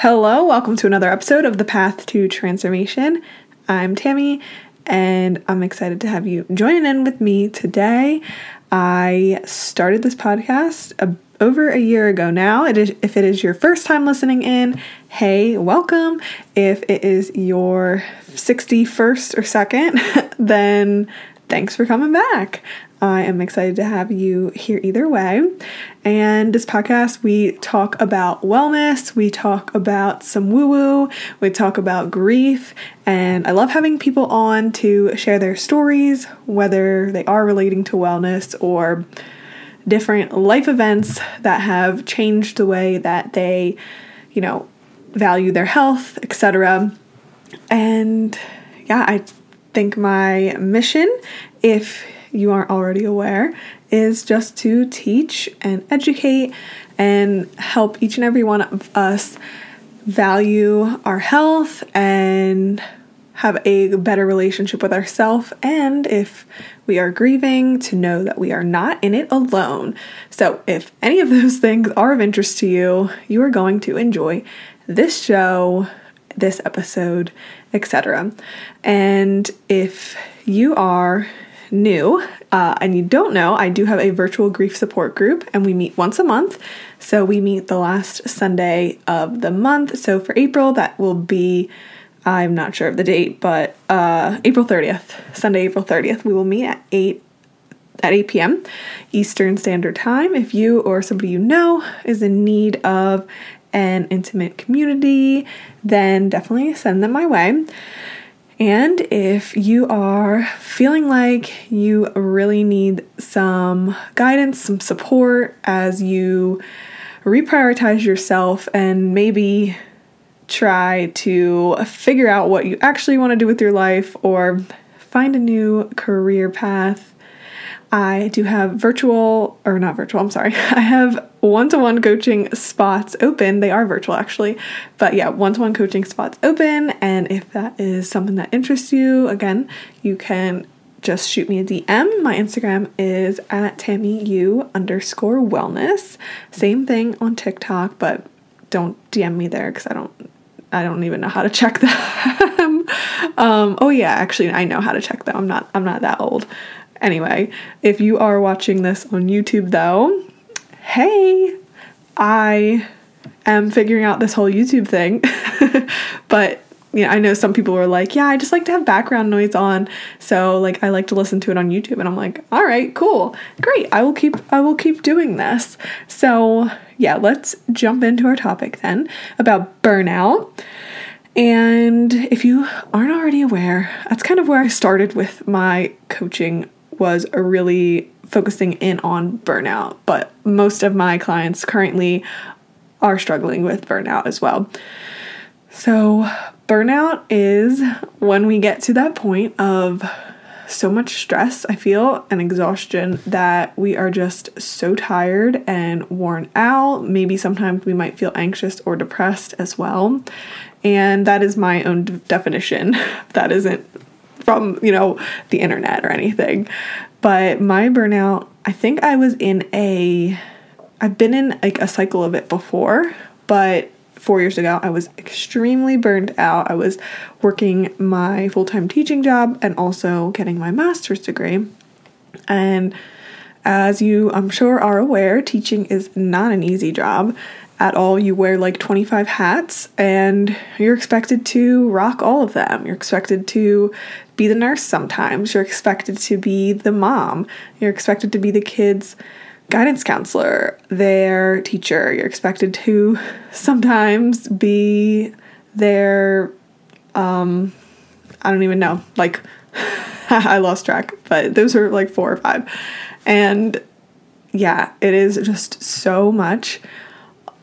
Hello, welcome to another episode of The Path to Transformation. I'm Tammy, and I'm excited to have you joining in with me today. I started this podcast a, over a year ago now. It is, if it is your first time listening in, hey, welcome. If it is your 61st or second, then thanks for coming back. I am excited to have you here either way. And this podcast, we talk about wellness, we talk about some woo woo, we talk about grief, and I love having people on to share their stories, whether they are relating to wellness or different life events that have changed the way that they, you know, value their health, etc. And yeah, I think my mission, if you aren't already aware, is just to teach and educate and help each and every one of us value our health and have a better relationship with ourselves and if we are grieving to know that we are not in it alone. So, if any of those things are of interest to you, you are going to enjoy this show, this episode, etc. And if you are new uh, and you don't know, I do have a virtual grief support group and we meet once a month. So we meet the last Sunday of the month. So for April, that will be, I'm not sure of the date, but uh, April 30th, Sunday, April 30th, we will meet at 8 at 8 p.m. Eastern Standard Time. If you or somebody you know is in need of an intimate community, then definitely send them my way. And if you are feeling like you really need some guidance, some support as you reprioritize yourself and maybe try to figure out what you actually want to do with your life or find a new career path, I do have virtual, or not virtual, I'm sorry. I have one to one coaching spots open. They are virtual actually, but yeah, one to one coaching spots open. And if that is something that interests you, again, you can just shoot me a DM. My Instagram is at TammyU underscore wellness. Same thing on TikTok, but don't DM me there because I don't I don't even know how to check them. um, oh yeah, actually I know how to check them. I'm not I'm not that old. Anyway, if you are watching this on YouTube though, hey, I am figuring out this whole YouTube thing. but you know, I know some people were like, yeah, I just like to have background noise on. So like I like to listen to it on YouTube and I'm like, all right, cool. Great. I will keep I will keep doing this. So, yeah, let's jump into our topic then about burnout. And if you aren't already aware, that's kind of where I started with my coaching was really focusing in on burnout, but most of my clients currently are struggling with burnout as well. So, burnout is when we get to that point of so much stress, I feel, and exhaustion that we are just so tired and worn out. Maybe sometimes we might feel anxious or depressed as well. And that is my own definition. That isn't from, you know, the internet or anything. But my burnout, I think I was in a I've been in like a cycle of it before, but 4 years ago I was extremely burned out. I was working my full-time teaching job and also getting my master's degree. And as you I'm sure are aware, teaching is not an easy job at all. You wear like 25 hats and you're expected to rock all of them. You're expected to be the nurse sometimes. You're expected to be the mom. You're expected to be the kids' guidance counselor, their teacher. You're expected to sometimes be their, um, I don't even know, like, I lost track, but those are like four or five. And yeah, it is just so much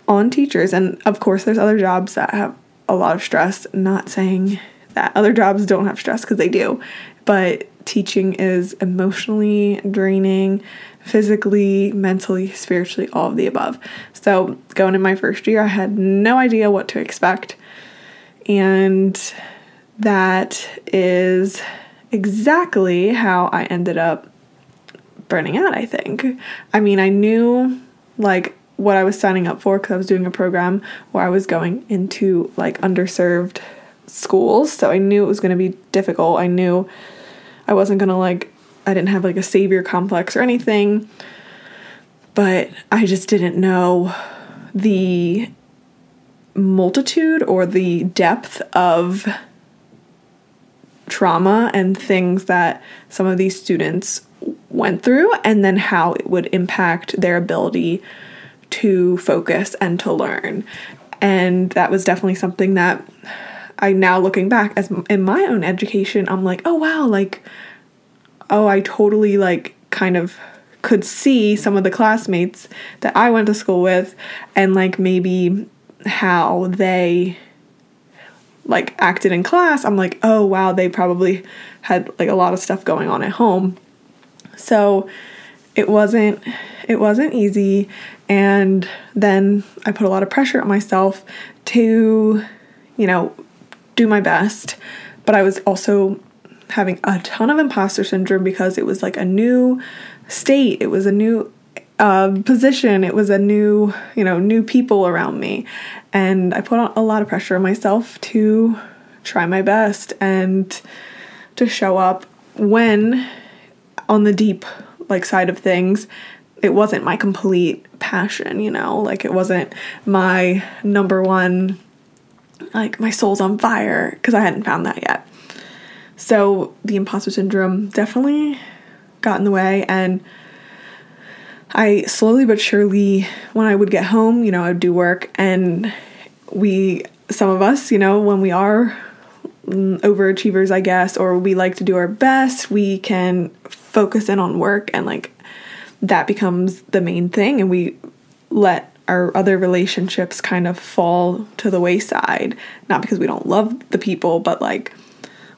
on teachers. And of course, there's other jobs that have a lot of stress. Not saying that other jobs don't have stress because they do, but teaching is emotionally draining, physically, mentally, spiritually, all of the above. So, going in my first year, I had no idea what to expect. And that is exactly how I ended up burning out, I think. I mean, I knew like what I was signing up for because I was doing a program where I was going into like underserved schools. So I knew it was going to be difficult. I knew I wasn't going to like, I didn't have like a savior complex or anything. But I just didn't know the multitude or the depth of trauma and things that some of these students went through, and then how it would impact their ability to focus and to learn. And that was definitely something that I now looking back as in my own education, I'm like, oh wow, like, oh, I totally like kind of could see some of the classmates that I went to school with and like maybe how they like acted in class. I'm like, oh wow, they probably had like a lot of stuff going on at home. So it wasn't it wasn't easy and then I put a lot of pressure on myself to, you know, do my best. But I was also having a ton of imposter syndrome because it was like a new state, it was a new uh, position, it was a new, you know, new people around me. And I put a lot of pressure on myself to try my best and to show up when on the deep like side of things it wasn't my complete passion, you know, like it wasn't my number one, like my soul's on fire, because I hadn't found that yet. So the imposter syndrome definitely got in the way, and I slowly but surely, when I would get home, you know, I would do work, and we, some of us, you know, when we are mm, overachievers, I guess, or we like to do our best, we can focus in on work and like that becomes the main thing and we let our other relationships kind of fall to the wayside not because we don't love the people but like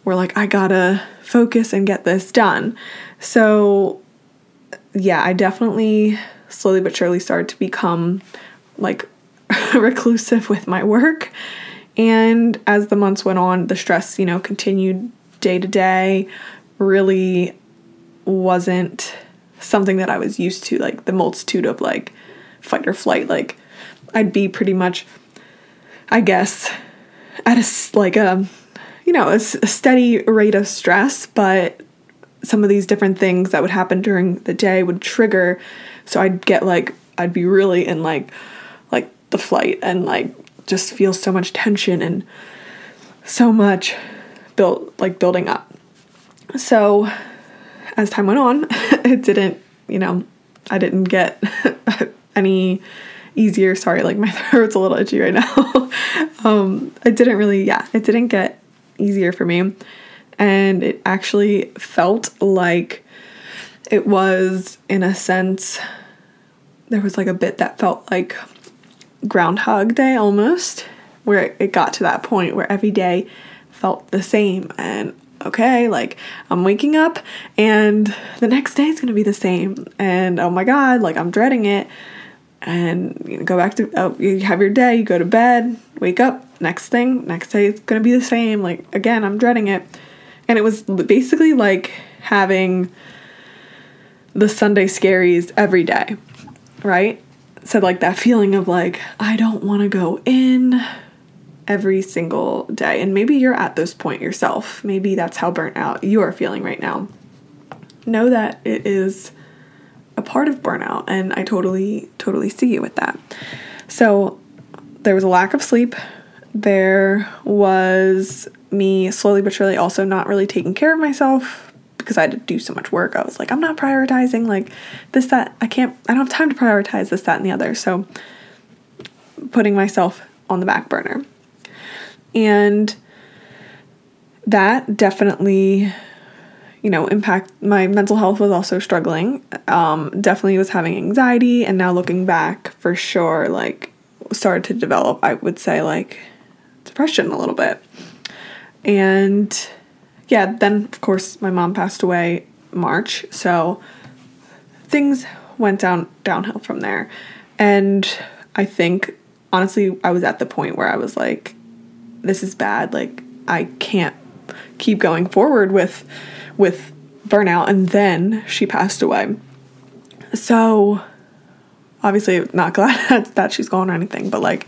we're like I got to focus and get this done. So yeah, I definitely slowly but surely started to become like reclusive with my work. And as the months went on, the stress, you know, continued day to day, really wasn't something that I was used to, like the multitude of like fight or flight. Like I'd be pretty much, I guess, at a like a, you know, a, a steady rate of stress, but some of these different things that would happen during the day would trigger. So I'd get like I'd be really in like like the flight and like just feel so much tension and so much built like building up. So as time went on, it didn't, you know, I didn't get any easier. Sorry, like my throat's a little itchy right now. um, it didn't really, yeah, it didn't get easier for me. And it actually felt like it was, in a sense, there was like a bit that felt like Groundhog Day almost, where it got to that point where every day felt the same. And okay, like I'm waking up and the next day is going to be the same. And oh my God, like I'm dreading it. And you know, go back to, oh, you have your day, you go to bed, wake up, next thing, next day it's going to be the same. Like again, I'm dreading it. And it was basically like having the Sunday scaries every day, right? So, like that feeling of like, I don't want to go in every single day. And maybe you're at this point yourself. Maybe that's how burnt out you are feeling right now. Know that it is a part of burnout, and I totally, totally see you with that. So, there was a lack of sleep. There was me slowly but surely also not really taking care of myself because I had to do so much work. I was like, I'm not prioritizing like this, that. I can't, I don't have time to prioritize this, that, and the other. So, putting myself on the back burner. And that definitely, you know, impact my mental health was also struggling. Um, definitely was having anxiety, and now looking back, for sure, like started to develop, I would say, like depression a little bit. And yeah, then of course my mom passed away March, so things went down downhill from there. And I think honestly I was at the point where I was like this is bad. Like I can't keep going forward with with burnout and then she passed away. So obviously not glad that she's gone or anything, but like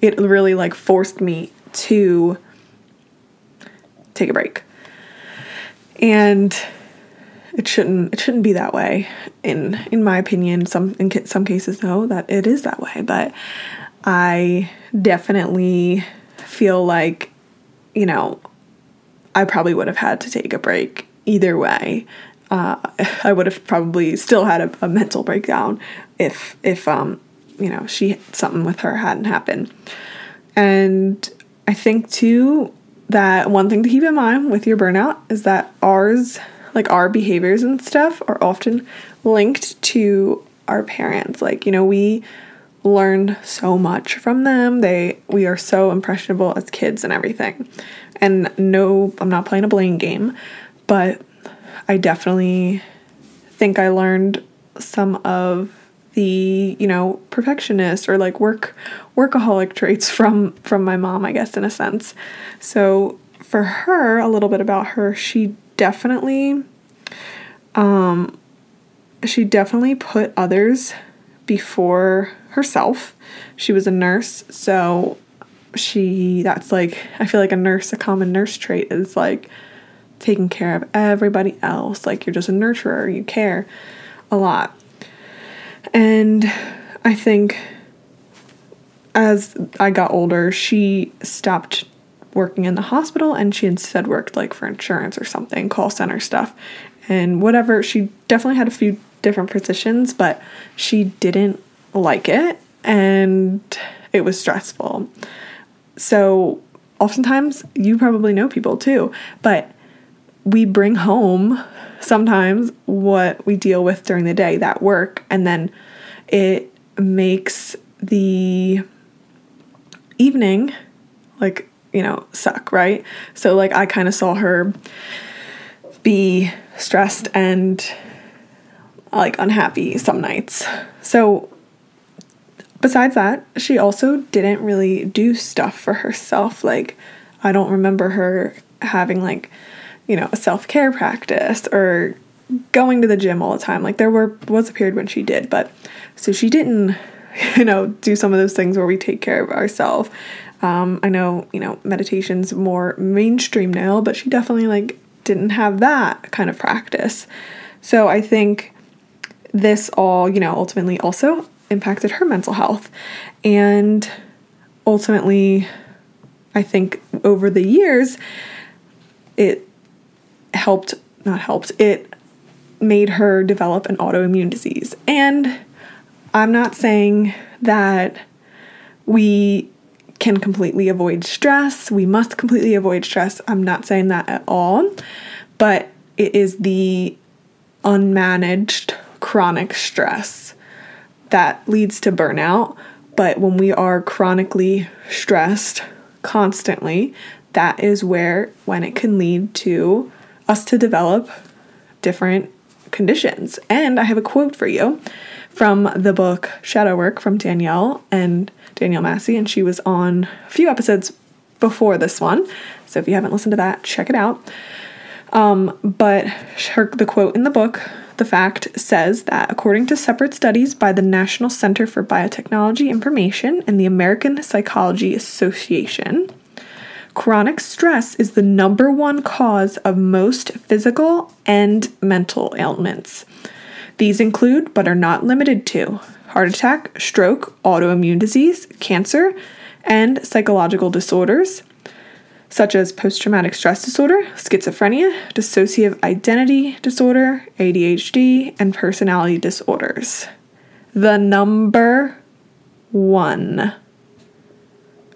it really like forced me to take a break. And it shouldn't it shouldn't be that way in in my opinion some in some cases though that it is that way but i definitely feel like you know i probably would have had to take a break either way uh, i would have probably still had a, a mental breakdown if if um you know she something with her hadn't happened and i think too that one thing to keep in mind with your burnout is that ours like our behaviors and stuff are often linked to our parents. Like, you know, we learn so much from them. They we are so impressionable as kids and everything. And no, I'm not playing a blame game, but I definitely think I learned some of the, you know, perfectionist or like work workaholic traits from from my mom, I guess in a sense. So, for her, a little bit about her, she definitely um she definitely put others before herself. She was a nurse, so she that's like I feel like a nurse a common nurse trait is like taking care of everybody else. Like you're just a nurturer, you care a lot. And I think as I got older, she stopped working in the hospital and she instead worked like for insurance or something, call center stuff. And whatever, she definitely had a few different positions, but she didn't like it and it was stressful. So, oftentimes, you probably know people too, but we bring home sometimes what we deal with during the day, that work, and then it makes the evening like you know, suck, right? So, like, I kind of saw her be stressed and like unhappy some nights. So, besides that, she also didn't really do stuff for herself. Like, I don't remember her having, like, you know, a self care practice or going to the gym all the time. Like, there were was a period when she did, but so she didn't, you know, do some of those things where we take care of ourselves um, I know, you know, meditation's more mainstream now, but she definitely like didn't have that kind of practice. So I think this all, you know, ultimately also impacted her mental health. And ultimately, I think over the years, it helped, not helped, it made her develop an autoimmune disease. And I'm not saying that we can completely avoid stress. We must completely avoid stress. I'm not saying that at all, but it is the unmanaged chronic stress that leads to burnout. But when we are chronically stressed constantly, that is where when it can lead to us to develop different conditions. And I have a quote for you from the book Shadow Work from Danielle and Danielle Massey, and she was on a few episodes before this one. So if you haven't listened to that, check it out. Um, but her, the quote in the book, the fact says that according to separate studies by the National Center for Biotechnology Information and the American Psychology Association, chronic stress is the number one cause of most physical and mental ailments. These include, but are not limited to, heart attack, stroke, autoimmune disease, cancer, and psychological disorders such as post traumatic stress disorder, schizophrenia, dissociative identity disorder, ADHD, and personality disorders. The number one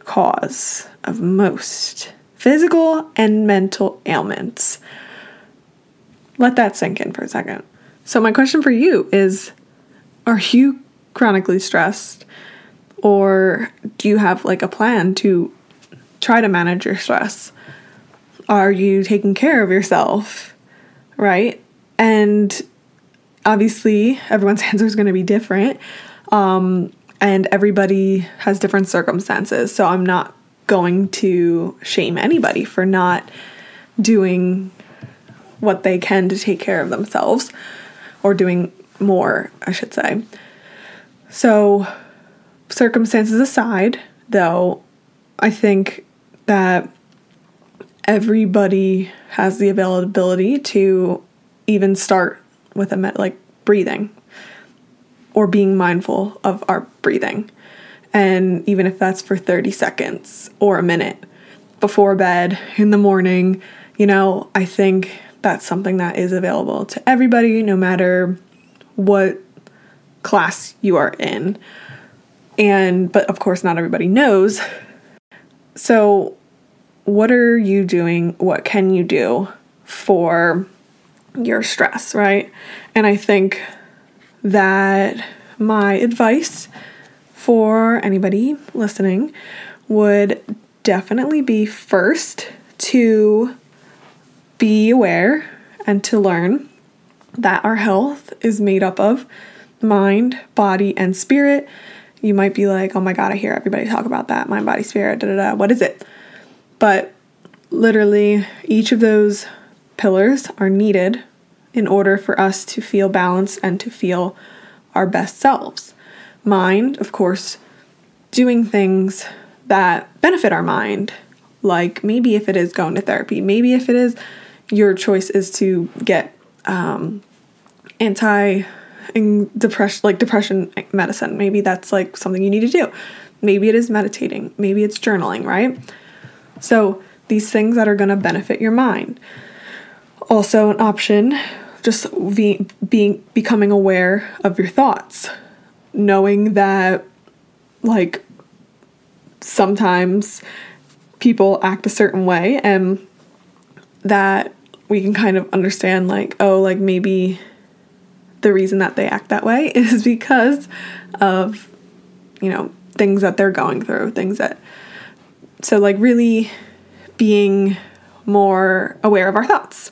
cause of most physical and mental ailments. Let that sink in for a second. So, my question for you is Are you chronically stressed? Or do you have like a plan to try to manage your stress? Are you taking care of yourself? Right? And obviously, everyone's answer is going to be different. Um, and everybody has different circumstances. So I'm not going to shame anybody for not doing what they can to take care of themselves or doing more, I should say. So, circumstances aside, though, I think that everybody has the availability to even start with a med- like breathing or being mindful of our breathing. And even if that's for 30 seconds or a minute before bed, in the morning, you know, I think that's something that is available to everybody, no matter what class you are in. And, but of course, not everybody knows. So, what are you doing? What can you do for your stress, right? And I think that my advice for anybody listening would definitely be first to be aware and to learn that our health is made up of mind, body, and spirit. You might be like, oh my God, I hear everybody talk about that mind, body, spirit, da da da. What is it? But literally, each of those pillars are needed in order for us to feel balanced and to feel our best selves. Mind, of course, doing things that benefit our mind, like maybe if it is going to therapy, maybe if it is your choice is to get um, anti depression like depression medicine. Maybe that's like something you need to do. Maybe it is meditating. Maybe it's journaling right so these things that are going to benefit your mind. Also an option just be, being becoming aware of your thoughts. Knowing that like sometimes people act a certain way and that we can kind of understand like oh like maybe the reason that they act that way is because of you know things that they're going through things that so like really being more aware of our thoughts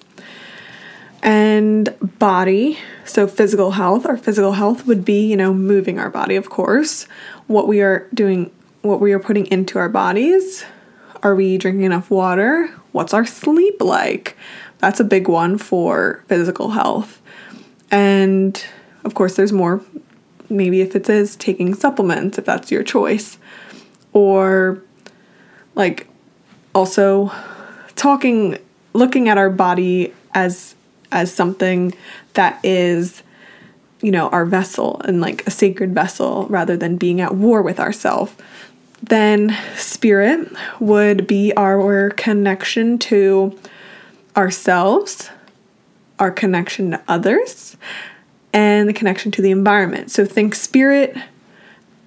and body so physical health our physical health would be you know moving our body of course what we are doing what we are putting into our bodies are we drinking enough water what's our sleep like that's a big one for physical health. And of course, there's more. Maybe if it says taking supplements, if that's your choice. Or like also talking, looking at our body as as something that is you know our vessel and like a sacred vessel rather than being at war with ourselves then spirit would be our connection to ourselves, our connection to others, and the connection to the environment. So think spirit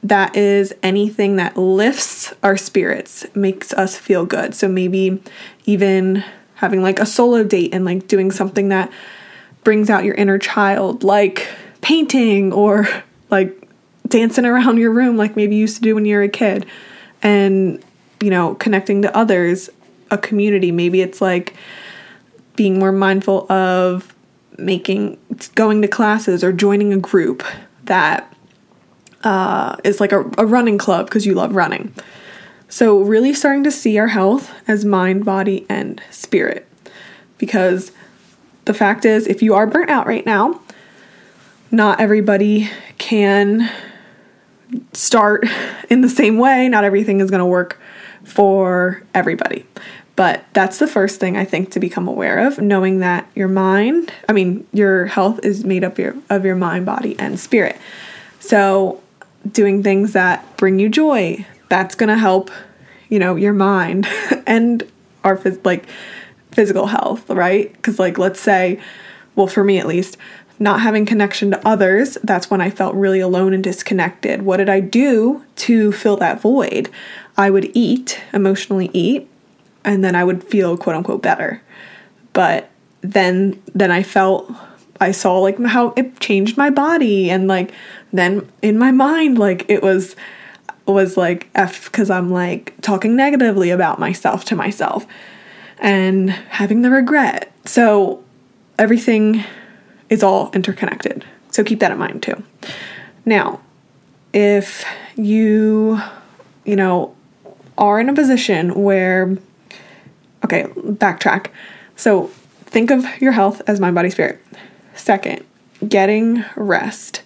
that is anything that lifts our spirits, makes us feel good. So maybe even having like a solo date and like doing something that brings out your inner child, like painting or like dancing around your room, like maybe you used to do when you were a kid, and you know, connecting to others, a community. Maybe it's like being more mindful of making going to classes or joining a group that uh, is like a, a running club because you love running. So, really starting to see our health as mind, body, and spirit. Because the fact is, if you are burnt out right now, not everybody can start in the same way. Not everything is going to work for everybody. But that's the first thing I think to become aware of, knowing that your mind, I mean, your health is made up your, of your mind, body, and spirit. So, doing things that bring you joy, that's going to help, you know, your mind and our phys- like physical health, right? Cuz like let's say, well for me at least, not having connection to others, that's when I felt really alone and disconnected. What did I do to fill that void? I would eat, emotionally eat, and then I would feel quote unquote better. But then then I felt I saw like how it changed my body and like then in my mind like it was was like F cuz I'm like talking negatively about myself to myself and having the regret. So everything is all interconnected. So keep that in mind too. Now, if you you know are in a position where okay, backtrack. So think of your health as mind, body, spirit. Second, getting rest.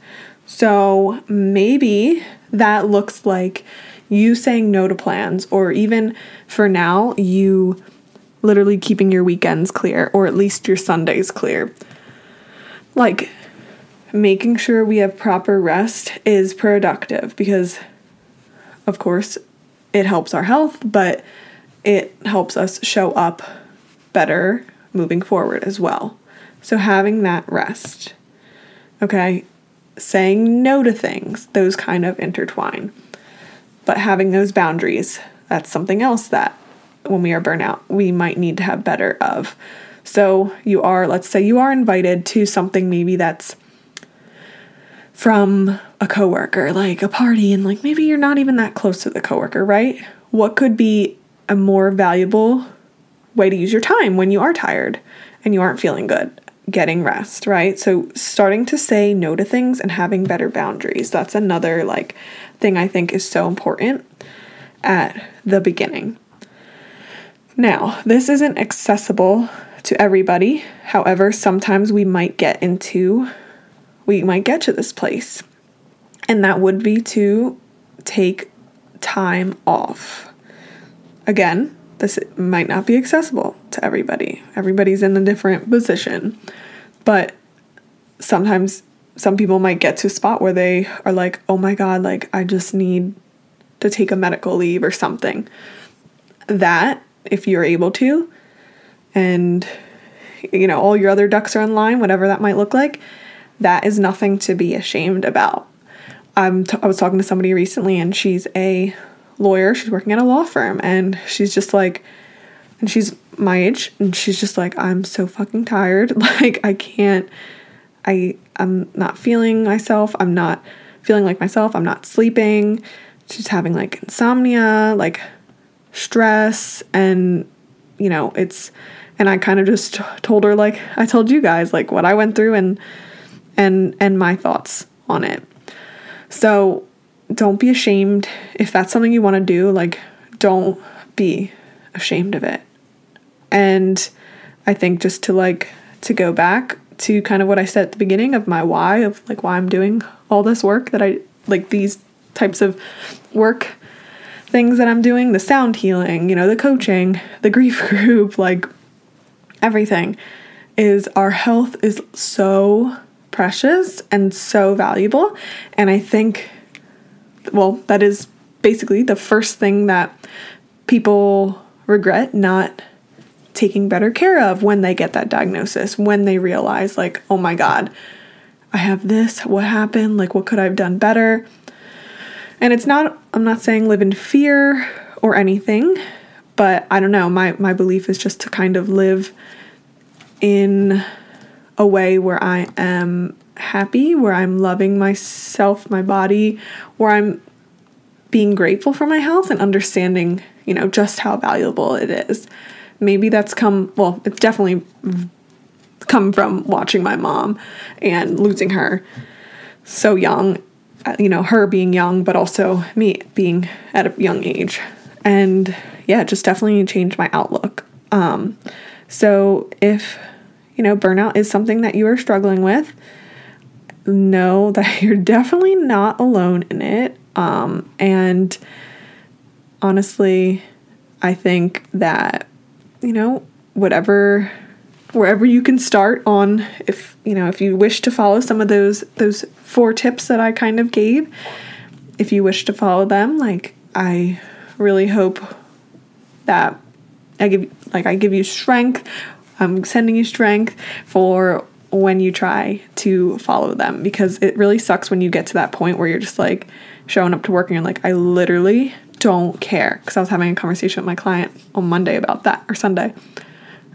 So maybe that looks like you saying no to plans, or even for now, you literally keeping your weekends clear, or at least your Sundays clear. Like, making sure we have proper rest is productive because, of course, it helps our health, but it helps us show up better moving forward as well. So, having that rest, okay, saying no to things, those kind of intertwine. But having those boundaries, that's something else that when we are burnout, we might need to have better of. So, you are, let's say you are invited to something maybe that's from a coworker, like a party, and like maybe you're not even that close to the coworker, right? What could be a more valuable way to use your time when you are tired and you aren't feeling good? Getting rest, right? So starting to say no to things and having better boundaries. That's another like thing I think is so important at the beginning. Now, this isn't accessible to everybody. However, sometimes we might get into we might get to this place. And that would be to take time off. Again, this might not be accessible to everybody. Everybody's in a different position. But sometimes some people might get to a spot where they are like, oh my God, like I just need to take a medical leave or something. That, if you're able to, and you know, all your other ducks are in line, whatever that might look like, that is nothing to be ashamed about. I'm t- I was talking to somebody recently and she's a lawyer. She's working at a law firm and she's just like, and she's my age and she's just like, I'm so fucking tired. Like, I can't, I, I'm not feeling myself. I'm not feeling like myself. I'm not sleeping. She's having like insomnia, like stress. And, you know, it's, and I kind of just told her, like, I told you guys, like, what I went through and, and and my thoughts on it. So don't be ashamed if that's something you want to do, like don't be ashamed of it. And I think just to like to go back to kind of what I said at the beginning of my why of like why I'm doing all this work that I like these types of work things that I'm doing, the sound healing, you know, the coaching, the grief group, like everything is our health is so precious and so valuable. And I think, well, that is basically the first thing that people regret not taking better care of when they get that diagnosis, when they realize, like, oh my God, I have this. What happened? Like, what could I have done better? And it's not, I'm not saying live in fear or anything, but I don't know. My, my belief is just to kind of live in a way where I am happy, where I'm loving myself, my body, where I'm being grateful for my health and understanding, you know, just how valuable it is. Maybe that's come, well, it's definitely come from watching my mom and losing her so young, uh, you know, her being young, but also me being at a young age. And yeah, just definitely changed my outlook. Um, so if you know, burnout is something that you are struggling with, know that you're definitely not alone in it. Um, and honestly, I think that, you know, whatever wherever you can start on if you know if you wish to follow some of those those four tips that I kind of gave if you wish to follow them like I really hope that I give like I give you strength I'm sending you strength for when you try to follow them because it really sucks when you get to that point where you're just like showing up to work and you're like, I literally don't care. Because I was having a conversation with my client on Monday about that or Sunday.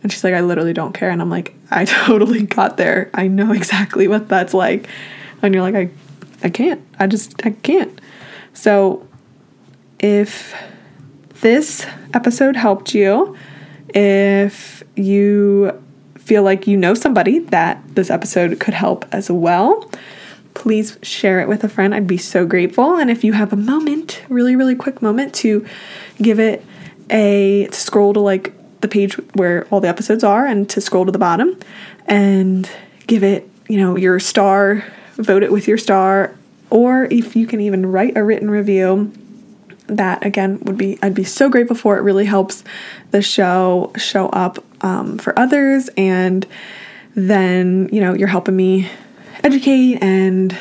And she's like, I literally don't care. And I'm like, I totally got there. I know exactly what that's like. And you're like, I, I can't. I just, I can't. So if this episode helped you, if you feel like you know somebody that this episode could help as well, please share it with a friend. I'd be so grateful. And if you have a moment, really, really quick moment to give it a to scroll to like the page where all the episodes are and to scroll to the bottom and give it, you know, your star, vote it with your star or if you can even write a written review, that again would be I'd be so grateful for. It really helps the show show up um, for others, and then you know you're helping me educate and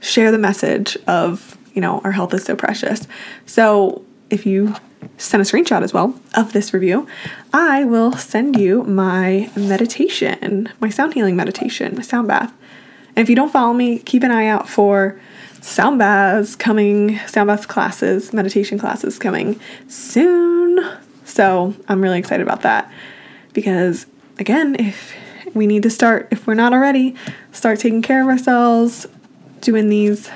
share the message of you know our health is so precious. So if you send a screenshot as well of this review, I will send you my meditation, my sound healing meditation, my sound bath. And if you don't follow me, keep an eye out for sound baths coming, sound bath classes, meditation classes coming soon. So I'm really excited about that because, again, if we need to start, if we're not already, start taking care of ourselves, doing these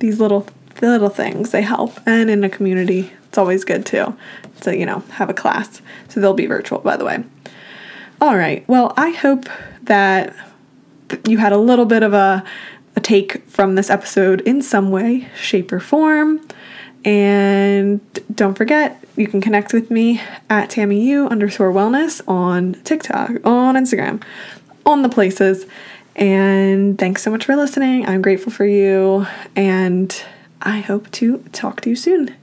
these little little things. They help, and in a community, it's always good too to you know have a class. So they'll be virtual, by the way. All right. Well, I hope that you had a little bit of a a take from this episode in some way, shape, or form. And don't forget, you can connect with me at TammyU underscore wellness on TikTok, on Instagram, on the places. And thanks so much for listening. I'm grateful for you. And I hope to talk to you soon.